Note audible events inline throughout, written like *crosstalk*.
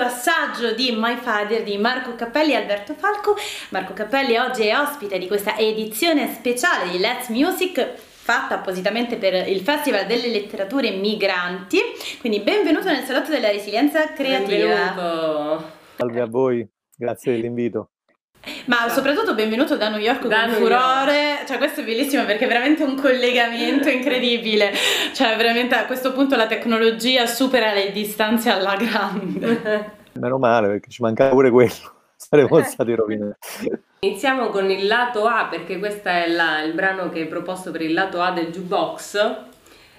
Assaggio di My Father di Marco Cappelli e Alberto Falco. Marco Cappelli oggi è ospite di questa edizione speciale di Let's Music fatta appositamente per il Festival delle Letterature Migranti. Quindi benvenuto nel Salotto della Resilienza Creativa. Benvenuto. Salve a voi, grazie dell'invito. Ma soprattutto benvenuto da New York da con New furore, York. cioè questo è bellissimo perché è veramente un collegamento incredibile, cioè veramente a questo punto la tecnologia supera le distanze alla grande. *laughs* Meno male perché ci mancava pure quello, *laughs* saremmo stati rovinati. Iniziamo con il lato A perché questo è la, il brano che hai proposto per il lato A del jukebox.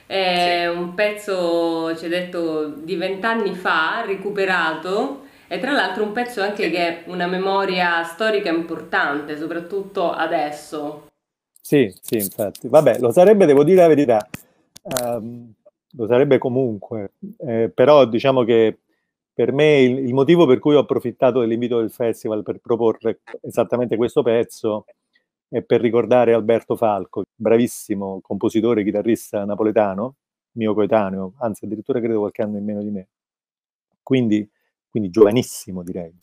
È sì. un pezzo, ci hai detto, di vent'anni fa, recuperato e tra l'altro un pezzo anche che è una memoria storica importante, soprattutto adesso. Sì, sì, infatti. Vabbè, lo sarebbe, devo dire la verità, um, lo sarebbe comunque, eh, però diciamo che per me il, il, motivo per cui ho approfittato dell'invito del festival per proporre esattamente questo pezzo è per ricordare Alberto Falco, bravissimo compositore e chitarrista napoletano, mio coetaneo, anzi addirittura credo qualche anno in meno di me. Quindi quindi giovanissimo direi,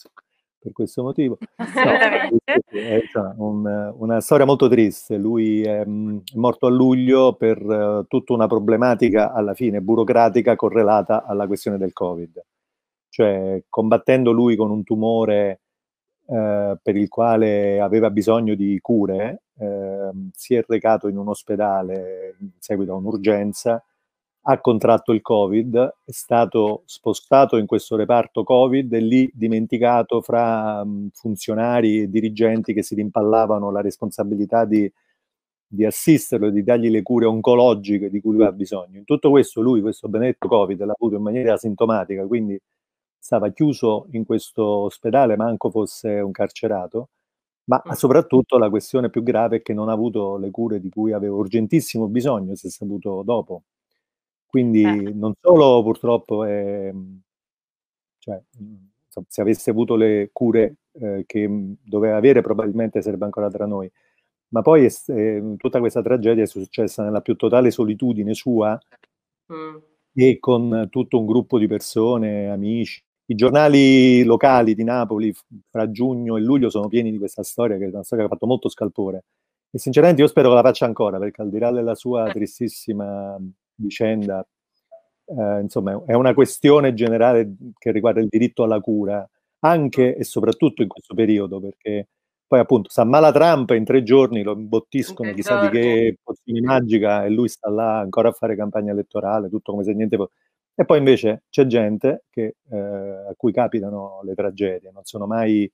per questo motivo. *laughs* No, è un, una storia molto triste, lui è, mm, morto a luglio per uh, tutta una problematica alla fine burocratica correlata alla questione del Covid, cioè combattendo lui con un tumore uh, per il quale aveva bisogno di cure, uh, si è recato in un ospedale in seguito a un'urgenza ha contratto il Covid, è stato spostato in questo reparto Covid e lì dimenticato fra funzionari e dirigenti che si rimpallavano la responsabilità di, di assisterlo e di dargli le cure oncologiche di cui lui ha bisogno. In tutto questo lui, questo benedetto Covid, l'ha avuto in maniera asintomatica, quindi stava chiuso in questo ospedale, manco fosse un carcerato, ma mm. soprattutto la questione più grave è che non ha avuto le cure di cui aveva urgentissimo bisogno, si è saputo dopo. Quindi eh. non solo purtroppo è, cioè, se avesse avuto le cure eh, che doveva avere probabilmente sarebbe ancora tra noi, ma poi eh, tutta questa tragedia è successa nella più totale solitudine sua mm. e con tutto un gruppo di persone, amici. I giornali locali di Napoli fra giugno e luglio sono pieni di questa storia, che è una storia che ha fatto molto scalpore. E sinceramente io spero che la faccia ancora, perché al di là della sua eh. tristissima vicenda, eh, insomma è una questione generale che riguarda il diritto alla cura, anche e soprattutto in questo periodo, perché poi appunto sta mala Trump in tre giorni lo imbottiscono chissà di che pozione magica e lui sta là ancora a fare campagna elettorale, tutto come se niente fosse. E poi invece c'è gente che, eh, a cui capitano le tragedie, non sono mai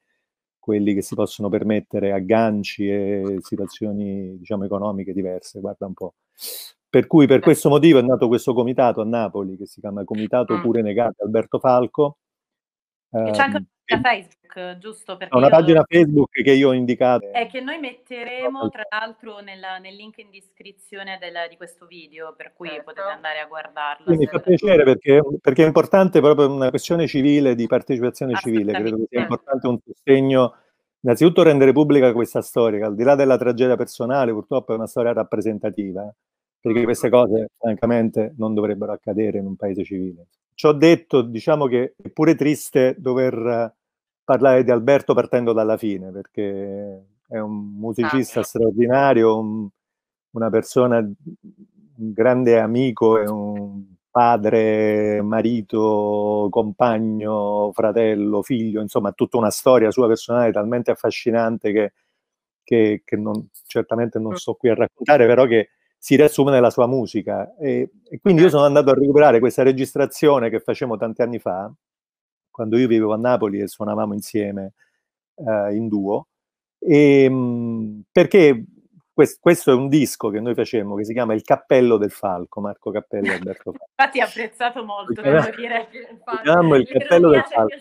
quelli che si possono permettere agganci e situazioni diciamo economiche diverse, guarda un po'. Per cui per questo motivo è nato questo comitato a Napoli che si chiama Comitato mm. Pure Negate Alberto Falco. E c'è anche una ehm, pagina Facebook, giusto? Perché una pagina Facebook che io ho indicato. E che noi metteremo tra l'altro nella, nel link in descrizione del, di questo video, per cui certo. potete andare a guardarlo. mi fa piacere perché, perché, è importante proprio una questione civile, di partecipazione civile. Credo che sia importante un sostegno innanzitutto rendere pubblica questa storia, che al di là della tragedia personale, purtroppo è una storia rappresentativa perché queste cose francamente non dovrebbero accadere in un paese civile. Ci ho detto, diciamo che è pure triste dover parlare di Alberto partendo dalla fine, perché è un musicista ah, straordinario, un, una persona, un grande amico e un padre, marito, compagno, fratello, figlio, insomma, tutta una storia sua personale talmente affascinante che, che, che non, certamente non mm. sto qui a raccontare, però che si riassume nella sua musica. E, e, quindi io sono andato a recuperare questa registrazione che facevamo tanti anni fa, quando io vivevo a Napoli e suonavamo insieme uh, in duo. E, um, perché questo, è un disco che noi facemmo che si chiama Il Cappello del Falco, Marco Cappello e Alberto Falco. Infatti apprezzato molto, devo dire. Il, il Cappello del Falco.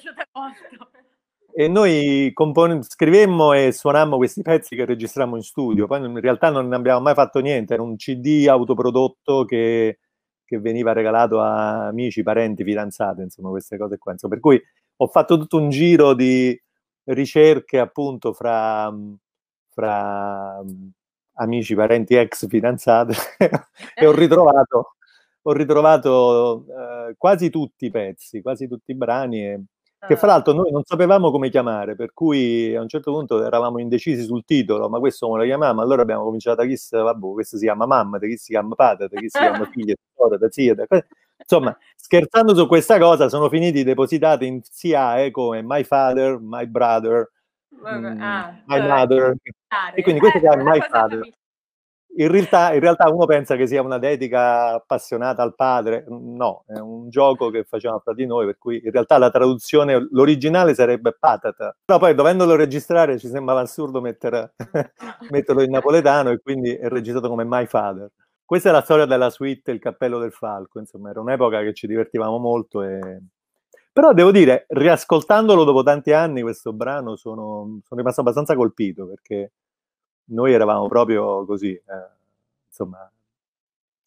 E noi compon- scrivemmo e suonammo questi pezzi che registrammo in studio, poi in realtà non abbiamo mai fatto niente, era un CD autoprodotto che, che veniva regalato a amici, parenti, fidanzate, insomma queste cose qua. Insomma, per cui ho fatto tutto un giro di ricerche appunto fra, fra amici, parenti, ex fidanzate *laughs* e ho ritrovato, ho ritrovato eh, quasi tutti i pezzi, quasi tutti i brani e, che fra ah. l'altro noi non sapevamo come chiamare, per cui a un certo punto eravamo indecisi sul titolo, ma questo come lo chiamiamo? Allora abbiamo cominciato a chi, vabbè, questo si chiama mamma, chi si chiama padre, chi si chiama *laughs* figlia, da zia, da... insomma, scherzando su questa cosa sono finiti depositati in SIAE come my father, my brother, mm, ah, my mother, e quindi questo eh, si chiama my father in realtà, in realtà, uno pensa che sia una dedica appassionata al padre, no, è un gioco che facciamo fra di noi, per cui in realtà la traduzione, l'originale sarebbe patata, però poi dovendolo registrare ci sembrava assurdo mettere, *laughs* metterlo in napoletano e quindi è registrato come My Father. Questa è la storia della suite Il cappello del falco, insomma era un'epoca che ci divertivamo molto e... Però devo dire, riascoltandolo dopo tanti anni questo brano sono, sono rimasto abbastanza colpito perché noi eravamo proprio così, eh, insomma,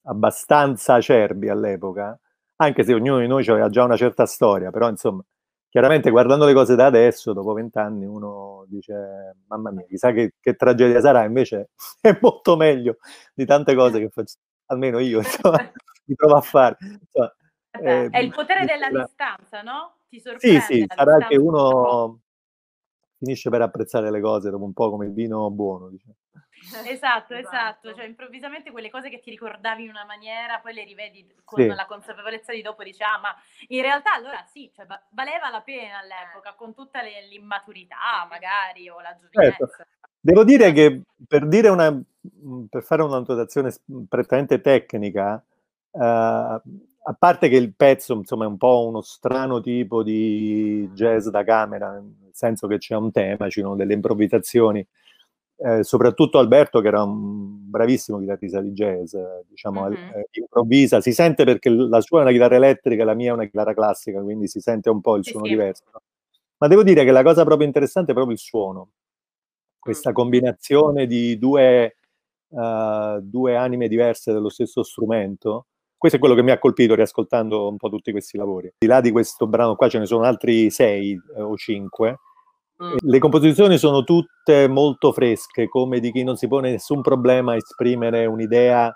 abbastanza acerbi all'epoca, anche se ognuno di noi aveva già una certa storia, però insomma, chiaramente guardando le cose da adesso, dopo vent'anni, uno dice, mamma mia, chissà che, che, tragedia sarà, invece *laughs* è molto meglio di tante cose che faccio, almeno io, insomma, *laughs* mi trovo a fare. Insomma, eh, è il potere della la... distanza, no? Ti sorprende. Sì, sì, sarà che uno finisce per apprezzare le cose dopo un po' come il vino buono. Diciamo. *laughs* Esatto, esatto, cioè improvvisamente quelle cose che ti ricordavi in una maniera, poi le rivedi con sì. la consapevolezza di dopo, dici, ah, ma in realtà allora sì, cioè, valeva la pena all'epoca, con tutta le, l'immaturità magari o la giovinezza. Certo. Devo dire che per, dire una, per fare una notazione prettamente tecnica, uh, a parte che il pezzo insomma, è un po' uno strano tipo di jazz da camera, nel senso che c'è un tema, ci sono delle improvvisazioni, eh, soprattutto Alberto che era un bravissimo chitarrista di jazz, diciamo, mm-hmm. eh, improvvisa, si sente perché la sua è una chitarra elettrica, la mia è una chitarra classica, quindi si sente un po' il suono sì, diverso. Ma devo dire che la cosa proprio interessante è proprio il suono, questa combinazione di due, uh, due anime diverse dello stesso strumento. Questo è quello che mi ha colpito riascoltando un po' tutti questi lavori. Al di là di questo brano qua ce ne sono altri sei eh, o cinque, Mm. Le composizioni sono tutte molto fresche, come di chi non si pone nessun problema a esprimere un'idea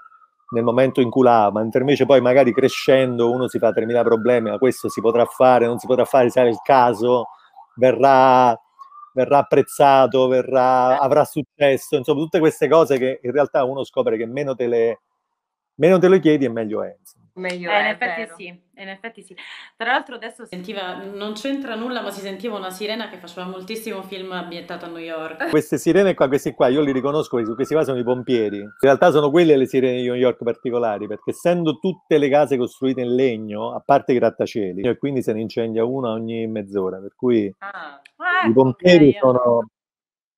nel momento in cui la mentre invece poi magari crescendo uno si fa 3.000 problemi, ma questo si potrà fare, non si potrà fare, sarà il caso, verrà, verrà apprezzato, verrà, avrà successo, insomma tutte queste cose che in realtà uno scopre che meno te le, meno te le chiedi e meglio è. Meglio eh, in effetti sì, in effetti sì. Tra l'altro adesso sentiva, non c'entra nulla, ma si sentiva una sirena che faceva moltissimo film ambientato a New York. *laughs* Queste sirene qua, questi qua, io li riconosco, questi qua sono i pompieri. In realtà sono quelle le sirene di New York particolari, perché essendo tutte le case costruite in legno, a parte i grattacieli, e quindi se ne incendia una ogni mezz'ora, per cui ah. i pompieri okay. sono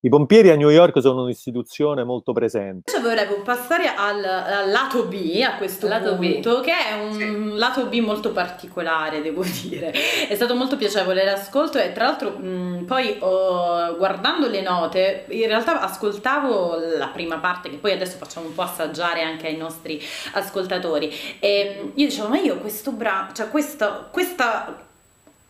i pompieri a New York sono un'istituzione molto presente. Invece volevo passare al, al lato B a questo lato punto, B. che è un sì. lato B molto particolare, devo dire. È stato molto piacevole l'ascolto e tra l'altro mh, poi oh, guardando le note, in realtà ascoltavo la prima parte che poi adesso facciamo un po' assaggiare anche ai nostri ascoltatori e io dicevo ma io questo brano, cioè questa, questa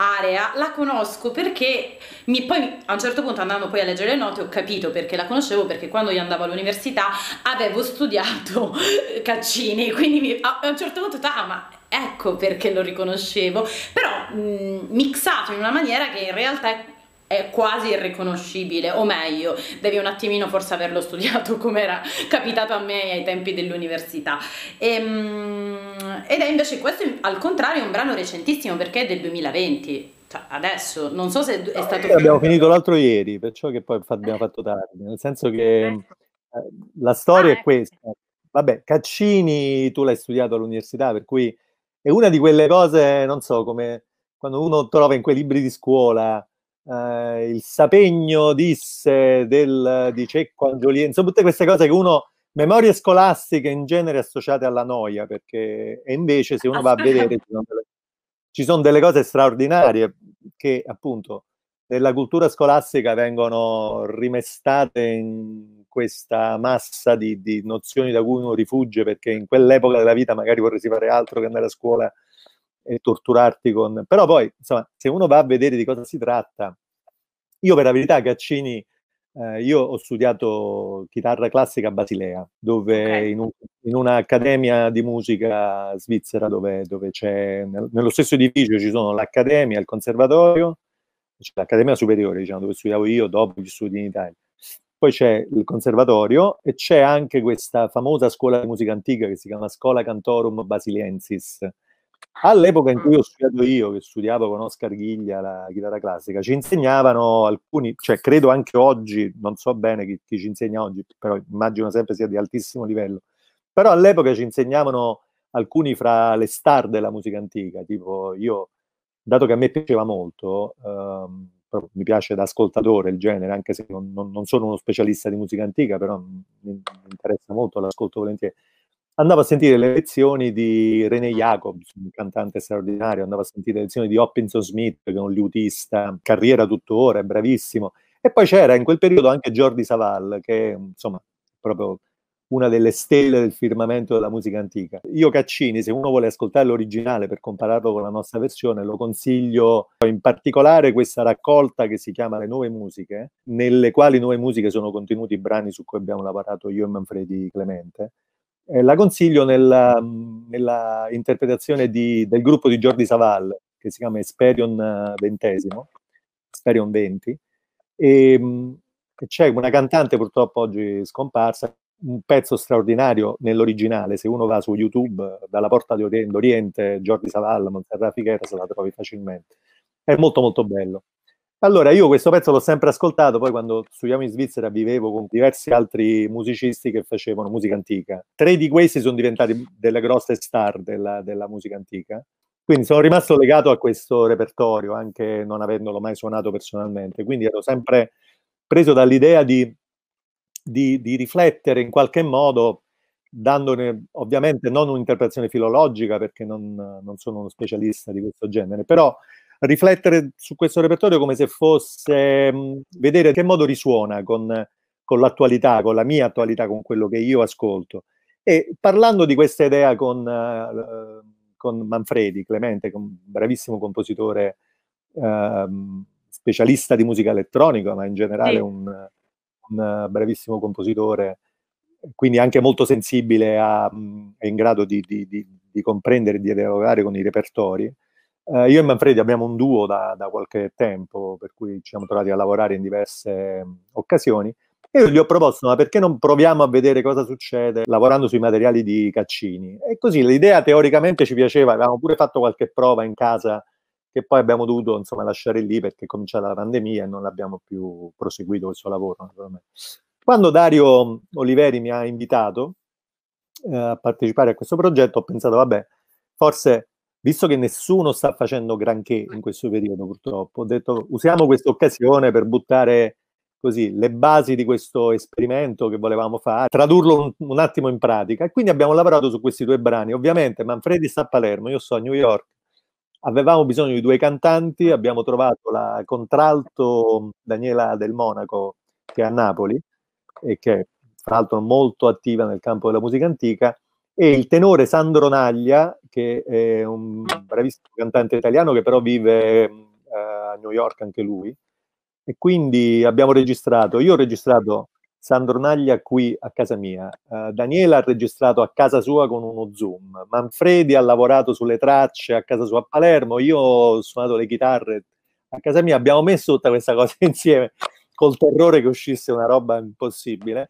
area la conosco perché mi, poi a un certo punto andando poi a leggere le note ho capito perché la conoscevo perché quando io andavo all'università avevo studiato *laughs* Caccini quindi mi, a, un certo punto ah ma ecco perché lo riconoscevo. Però mh, mixato in una maniera che in realtà è è quasi irriconoscibile, o meglio, devi un attimino forse averlo studiato *laughs* come era capitato a me ai tempi dell'università. Ehm, ed è invece questo al contrario un brano recentissimo perché è del 2020. Cioè, adesso non so se è stato. No, abbiamo finito l'altro ieri, perciò che poi abbiamo fatto tardi. Nel senso che ecco. eh, la storia ah, è questa. Vabbè, Caccini tu l'hai studiato all'università, per cui è una di quelle cose, non so, come quando uno trova in quei libri di scuola eh, il sapegno disse del, di Cecco Angiolini, insomma tutte queste cose che uno, memorie scolastiche in genere associate alla noia, perché e invece se uno va a vedere ci sono delle, ci sono delle cose straordinarie che appunto nella cultura scolastica vengono rimestate in questa massa di, di, nozioni da cui uno rifugge perché in quell'epoca della vita magari vorresti fare altro che andare a scuola e torturarti con... Però poi, insomma, se uno va a vedere di cosa si tratta, io per la verità Caccini, eh, io ho studiato chitarra classica a Basilea, dove okay. in, un, in, un'accademia di musica svizzera dove, dove c'è, nel, nello stesso edificio ci sono l'accademia, il conservatorio, c'è l'accademia superiore, diciamo, dove studiavo io dopo gli studi in Italia. Poi c'è il conservatorio e c'è anche questa famosa scuola di musica antica che si chiama Scola Cantorum Basiliensis. All'epoca in cui ho studiato io, che studiavo con Oscar Ghiglia la chitarra classica, ci insegnavano alcuni, cioè credo anche oggi, non so bene chi, chi ci insegna oggi, però immagino sempre sia di altissimo livello, però all'epoca ci insegnavano alcuni fra le star della musica antica, tipo io dato che a me piaceva molto, ehm, mi piace da ascoltatore il genere, anche se non, non, non, sono uno specialista di musica antica, però mi, mi interessa molto, l'ascolto volentieri. Andavo a sentire le lezioni di René Jacobs, un cantante straordinario, andavo a sentire le lezioni di Hopkinson Smith, che è un liutista, carriera tuttora, è bravissimo. E poi c'era in quel periodo anche Jordi Savall, che insomma, proprio una delle stelle del firmamento della musica antica. Io Caccini, se uno vuole ascoltare l'originale per compararlo con la nostra versione, lo consiglio in particolare questa raccolta che si chiama Le Nuove Musiche, nelle quali nuove musiche sono contenuti i brani su cui abbiamo lavorato io e Manfredi Clemente. Eh, la consiglio nella, nella interpretazione di, del gruppo di Jordi Savall, che si chiama Esperion XX, Esperion 20, e, e c'è una cantante purtroppo oggi scomparsa, un pezzo straordinario nell'originale, se uno va su YouTube, dalla porta di Oriente, Jordi Savalla, Montserrat Figueras, la trovi facilmente. È molto molto bello. Allora, io questo pezzo l'ho sempre ascoltato, poi quando studiavo in Svizzera vivevo con diversi altri musicisti che facevano musica antica. Tre di questi sono diventati delle grosse star della, della musica antica. Quindi sono rimasto legato a questo repertorio, anche non avendolo mai suonato personalmente. Quindi ero sempre preso dall'idea di di, di riflettere in qualche modo, dandone ovviamente non un'interpretazione filologica, perché non, non sono uno specialista di questo genere, però riflettere su questo repertorio come se fosse mh, vedere in che modo risuona con, con, l'attualità, con la mia attualità, con quello che io ascolto. E parlando di questa idea con, uh, con Manfredi, Clemente, un bravissimo compositore, uh, specialista di musica elettronica, ma in generale sì. un, un bravissimo compositore, quindi anche molto sensibile a, è in grado di, di, di, di comprendere e di dialogare con i repertori. Eh, io e Manfredi abbiamo un duo da, da, qualche tempo, per cui ci siamo trovati a lavorare in diverse occasioni. E io gli ho proposto, ma perché non proviamo a vedere cosa succede lavorando sui materiali di Caccini? E così l'idea teoricamente ci piaceva, avevamo pure fatto qualche prova in casa che poi abbiamo dovuto insomma, lasciare lì perché è cominciata la pandemia e non abbiamo più proseguito questo lavoro. Quando Dario Oliveri mi ha invitato eh, a partecipare a questo progetto, ho pensato, vabbè, forse visto che nessuno sta facendo granché in questo periodo purtroppo, ho detto usiamo questa occasione per buttare così le basi di questo esperimento che volevamo fare, tradurlo un, un attimo in pratica. E quindi abbiamo lavorato su questi due brani. Ovviamente Manfredi sta a Palermo, io sto a New York, avevamo bisogno di due cantanti, abbiamo trovato la contralto Daniela del Monaco che è a Napoli e che fra l'altro molto attiva nel campo della musica antica e il tenore Sandro Naglia che è un bravissimo cantante italiano che però vive eh, a New York anche lui. E quindi abbiamo registrato, io ho registrato Sandro Naglia qui a casa mia, uh, Daniela ha registrato a casa sua con uno Zoom, Manfredi ha lavorato sulle tracce a casa sua a Palermo, io ho suonato le chitarre a casa mia, abbiamo messo tutta questa cosa *laughs* insieme col terrore che uscisse una roba impossibile.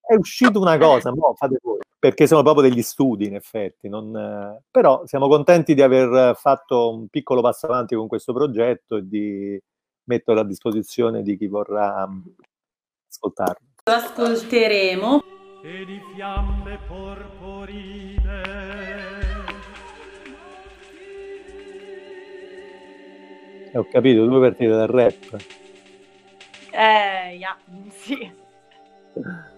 È uscita una cosa, no, fate voi, perché sono proprio degli studi in effetti, non, eh, però siamo contenti di aver fatto un piccolo passo avanti con questo progetto e di metterlo a disposizione di chi vorrà ascoltarlo. Lo ascolteremo. E di fiamme porporine ho capito, due partite dal rap. Eh, yeah, sì. *laughs*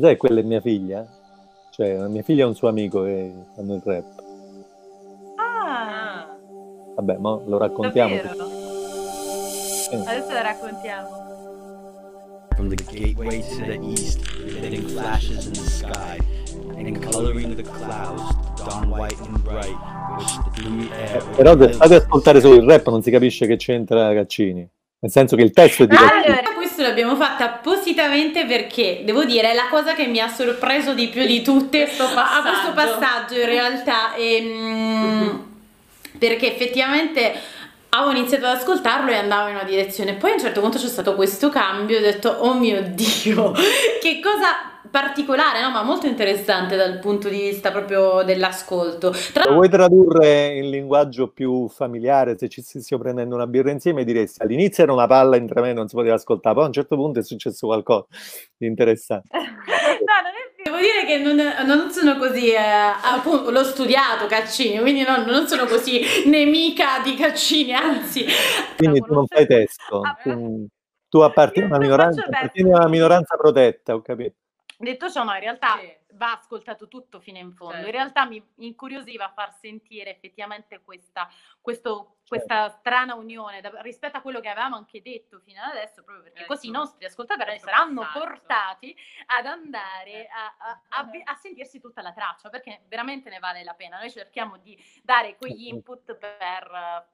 Sai, quella è mia figlia? Cioè, mia figlia ha un suo amico che fanno il rap. Ah, Vabbè, ma lo raccontiamo. davvero? Adesso la raccontiamo. From the gateway to the east, emitting flashes in the sky, and coloring the clouds dawn white and bright, which the blue air. Eh, Però se state ad ascoltare solo il rap non si capisce che c'entra Caccini. Nel senso che il testo è di Caccini. Allora, questo l'abbiamo fatto appositamente perché devo dire è la cosa che mi ha sorpreso di più di tutte Questo a questo passaggio. in realtà ehm, perché effettivamente avevo iniziato ad ascoltarlo e andavo in una direzione poi a un certo punto c'è stato questo cambio e ho detto oh mio dio *laughs* che cosa particolare no ma molto interessante dal punto di vista proprio dell'ascolto tra Lo vuoi tradurre in linguaggio più familiare? Se ci stessimo prendendo una birra insieme, diresti all'inizio era una palla in tre me, non si poteva ascoltare, poi a un certo punto è successo qualcosa di interessante. *laughs* No, non è. Devo dire che non, non sono così, eh, appunto, l'ho studiato Caccini, quindi non, non sono così nemica di Caccini, anzi. Quindi tu non fai testo, Ah, tu, appartieni a una minoranza protetta, ho capito. Detto ciò, no, in realtà Sì. va ascoltato tutto fino in fondo. Certo. In realtà mi incuriosiva far sentire effettivamente questa, questo- questa strana unione da- rispetto a quello che avevamo anche detto fino ad adesso, proprio perché Ecco. così i nostri ascoltatori saranno passaggio. portati ad andare a, a- a vi- a sentirsi tutta la traccia, perché veramente ne vale la pena. Noi cerchiamo di dare quegli input per eh,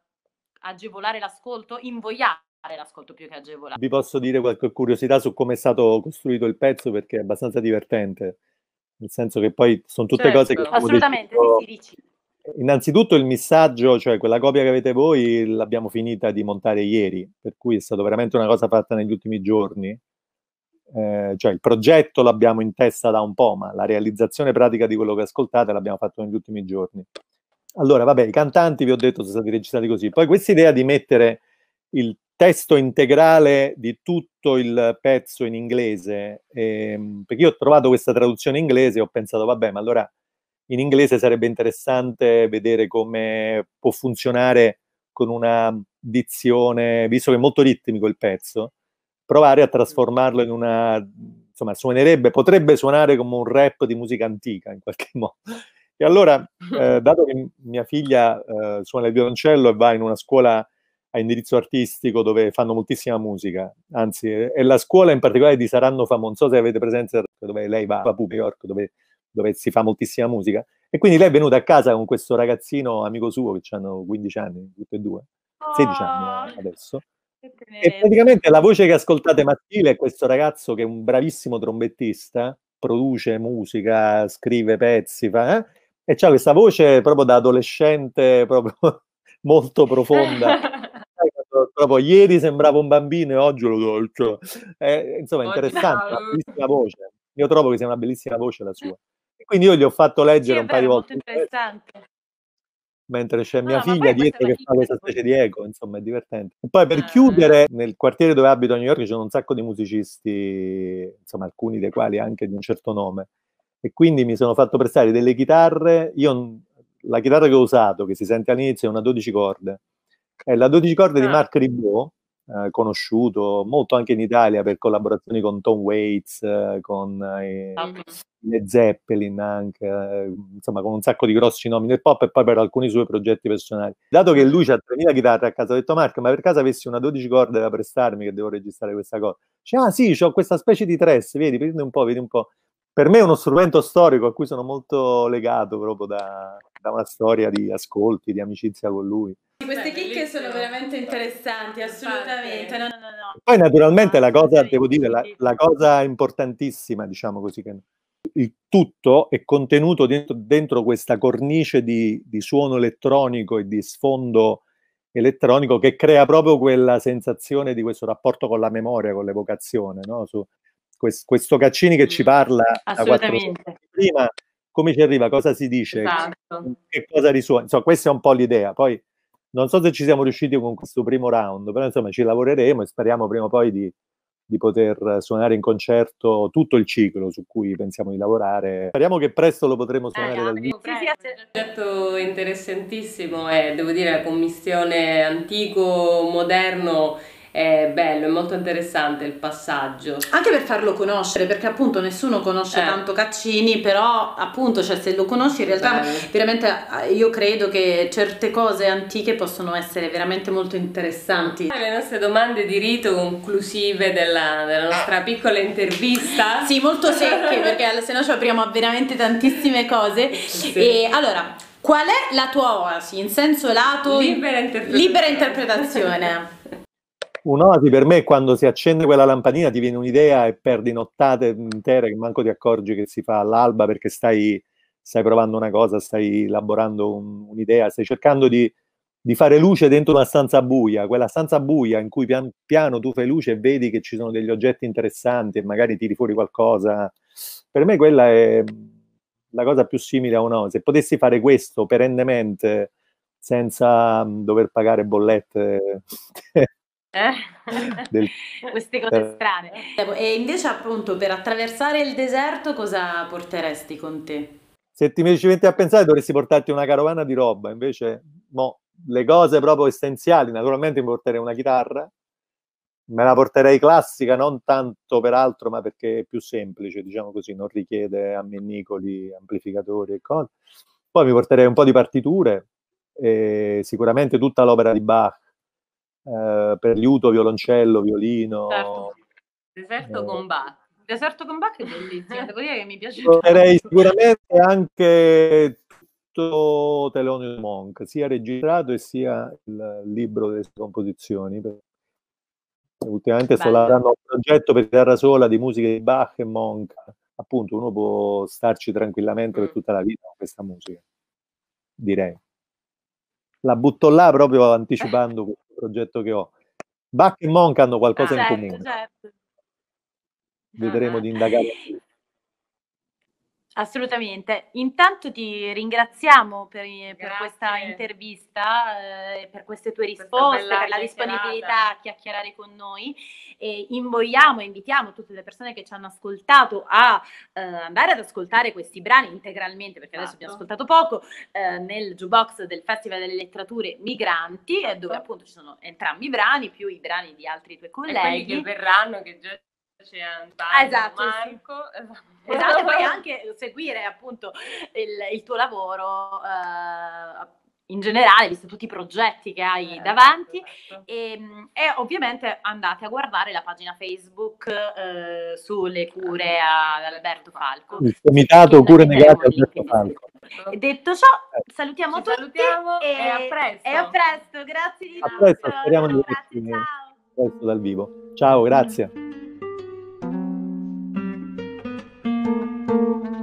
agevolare l'ascolto, invogliare l'ascolto più che agevolare. Vi posso dire qualche curiosità su come è stato costruito il pezzo perché è abbastanza divertente, nel senso che poi sono tutte Certo. cose che abbiamo Assolutamente, deciso- sì, sì, dici. Innanzitutto il missaggio, cioè quella copia che avete voi, l'abbiamo finita di montare ieri, per cui è stata veramente una cosa fatta negli ultimi giorni. Eh, cioè il progetto l'abbiamo in testa da un po', ma la realizzazione pratica di quello che ascoltate l'abbiamo fatto negli ultimi giorni. Allora, vabbè, i cantanti vi ho detto sono stati registrati così. Poi questa idea di mettere il testo integrale di tutto il pezzo in inglese, ehm, perché io ho trovato questa traduzione inglese e ho pensato, vabbè, ma allora in inglese sarebbe interessante vedere come può funzionare con una dizione, visto che è molto ritmico il pezzo, provare a trasformarlo in una, insomma, suonerebbe, potrebbe suonare come un rap di musica antica in qualche *laughs* modo. E allora, *laughs* eh, dato che mia figlia eh, suona il violoncello e va in una scuola a indirizzo artistico dove fanno moltissima musica, anzi, è la scuola in particolare di Saranno non so se avete presenza dove lei va a New York, dove, dove si fa moltissima musica, e quindi lei è venuta a casa con questo ragazzino amico suo che hanno 15 anni, tutti e due, 16 anni eh, adesso, e praticamente la voce che ascoltate maschile è questo ragazzo che è un bravissimo trombettista, produce musica, scrive pezzi, fa, eh? e c'ha questa voce proprio da adolescente, proprio *laughs* molto profonda. *laughs* Proprio ieri sembrava un bambino e oggi lo dolcio. Eh, insomma, è Oggi- interessante, una bellissima voce. Io trovo che sia una bellissima voce la sua. E quindi io gli ho fatto Sì, leggere è un paio di volte mentre c'è No, mia no, figlia dietro che fa questa specie di eco, insomma, è divertente. E poi per Ah. chiudere, nel quartiere dove abito a New York ci sono un sacco di musicisti, insomma, alcuni dei quali anche di un certo nome. E quindi mi sono fatto prestare delle chitarre. Io la chitarra che ho usato, che si sente all'inizio, è una 12 corde. È la 12 corde di Ah. Mark Ribot, eh, conosciuto molto anche in Italia per collaborazioni con Tom Waits, eh, con eh, Ok. le Zeppelin anche, eh, insomma con un sacco di grossi nomi del pop e poi per alcuni suoi progetti personali. Dato che lui ha 3000 chitarre a casa, ho detto Marco, ma per caso avessi una 12 corde da prestarmi che devo registrare questa cosa? Dice, ah sì, ho questa specie di tres, vedi, prendi un po', vedi un po'. Per me è uno strumento storico a cui sono molto legato proprio da, da una storia di ascolti, di amicizia con lui. Queste Beh, chicche sono veramente interessanti, assolutamente. No, no, no, no. Poi naturalmente la cosa, devo dire, la, la cosa importantissima, diciamo così, che il tutto è contenuto dentro, dentro questa cornice di, di suono elettronico e di sfondo elettronico che crea proprio quella sensazione di questo rapporto con la memoria, con l'evocazione, no? Su quest- questo Caccini che ci Mm, parla da quattro prima, come ci arriva, cosa si dice, Esatto. che cosa risuona. Insomma, questa è un po' l'idea. Poi non so se ci siamo riusciti con questo primo round, però insomma ci lavoreremo e speriamo prima o poi di, di poter suonare in concerto tutto il ciclo su cui pensiamo di lavorare. Speriamo che presto lo potremo suonare Eh, dal vivo. sì, sì, è un progetto interessantissimo e devo dire la commissione antico-moderno è bello, è molto interessante il passaggio. Anche per farlo conoscere, perché appunto nessuno conosce Eh. tanto Caccini, però appunto, cioè se lo conosci in realtà Bello. veramente eh, io credo che certe cose antiche possono essere veramente molto interessanti. Le nostre domande di rito conclusive della, della nostra piccola intervista. Sì, molto secche, *laughs* perché se no ci apriamo a veramente tantissime cose. Sì. E allora, qual è la tua oasi in senso lato? Libera interpretazione. Libera interpretazione. *laughs* Un'oasi per me quando si accende quella lampadina, ti viene un'idea e perdi nottate intere che manco ti accorgi che si fa all'alba perché stai, stai provando una cosa, stai elaborando un- un'idea, stai cercando di, di fare luce dentro una stanza buia, quella stanza buia in cui pian piano tu fai luce e vedi che ci sono degli oggetti interessanti e magari tiri fuori qualcosa. Per me quella è la cosa più simile a un'oasi. Se potessi fare questo perennemente senza mm, dover pagare bollette? Del *laughs* Queste cose Eh. strane. E invece appunto per attraversare il deserto cosa porteresti con te? se ti ci metti a pensare dovresti portarti una carovana di roba, invece mo, le cose proprio essenziali, naturalmente mi porterei una chitarra, me la porterei classica, non tanto per altro, ma perché è più semplice, diciamo così, non richiede ammennicoli, amplificatori e cose. Poi mi porterei un po' di partiture, e sicuramente tutta l'opera di Bach, eh, per liuto, violoncello, violino. Certo. Deserto Eh. con Bach. Deserto con Bach è bellissimo, devo dire che mi piace Porterei sicuramente anche tutto Thelonious Monk, sia registrato e sia il libro delle sue composizioni. Ultimamente sto Bello. lavorando a un progetto per chitarra sola di musica di Bach e Monk. Appunto, uno può starci tranquillamente per Mm. tutta la vita con questa musica, direi. La butto là proprio anticipando questo progetto che ho. Bach e Monk hanno qualcosa Ah, in certo, comune. certo. Vedremo Ah. di indagare. Assolutamente. Intanto ti ringraziamo per, per questa intervista, eh, per queste tue risposte, per la disponibilità a chiacchierare con noi e invogliamo invitiamo tutte le persone che ci hanno ascoltato a eh, andare ad ascoltare questi brani integralmente, perché adesso abbiamo Esatto. ascoltato poco, eh, nel jukebox del Festival delle Letterature Migranti, eh, dove appunto ci sono entrambi i brani, più i brani di altri tuoi E quelli colleghi. che verranno, che già c'è Antonio, esatto, sì. Marco. Esatto, e poi anche seguire appunto il, il tuo lavoro eh, in generale, visto tutti i progetti che hai Eh, davanti. esatto. E, e ovviamente andate a guardare la pagina Facebook eh, sulle cure ad Alberto Falco. Il comitato cure negate a Alberto Falco. E detto ciò, salutiamo Ci tutti salutiamo e, e a presto. e a presto, grazie di A tutto. presto, speriamo di vederci ciao. presto dal vivo. Ciao, grazie. Música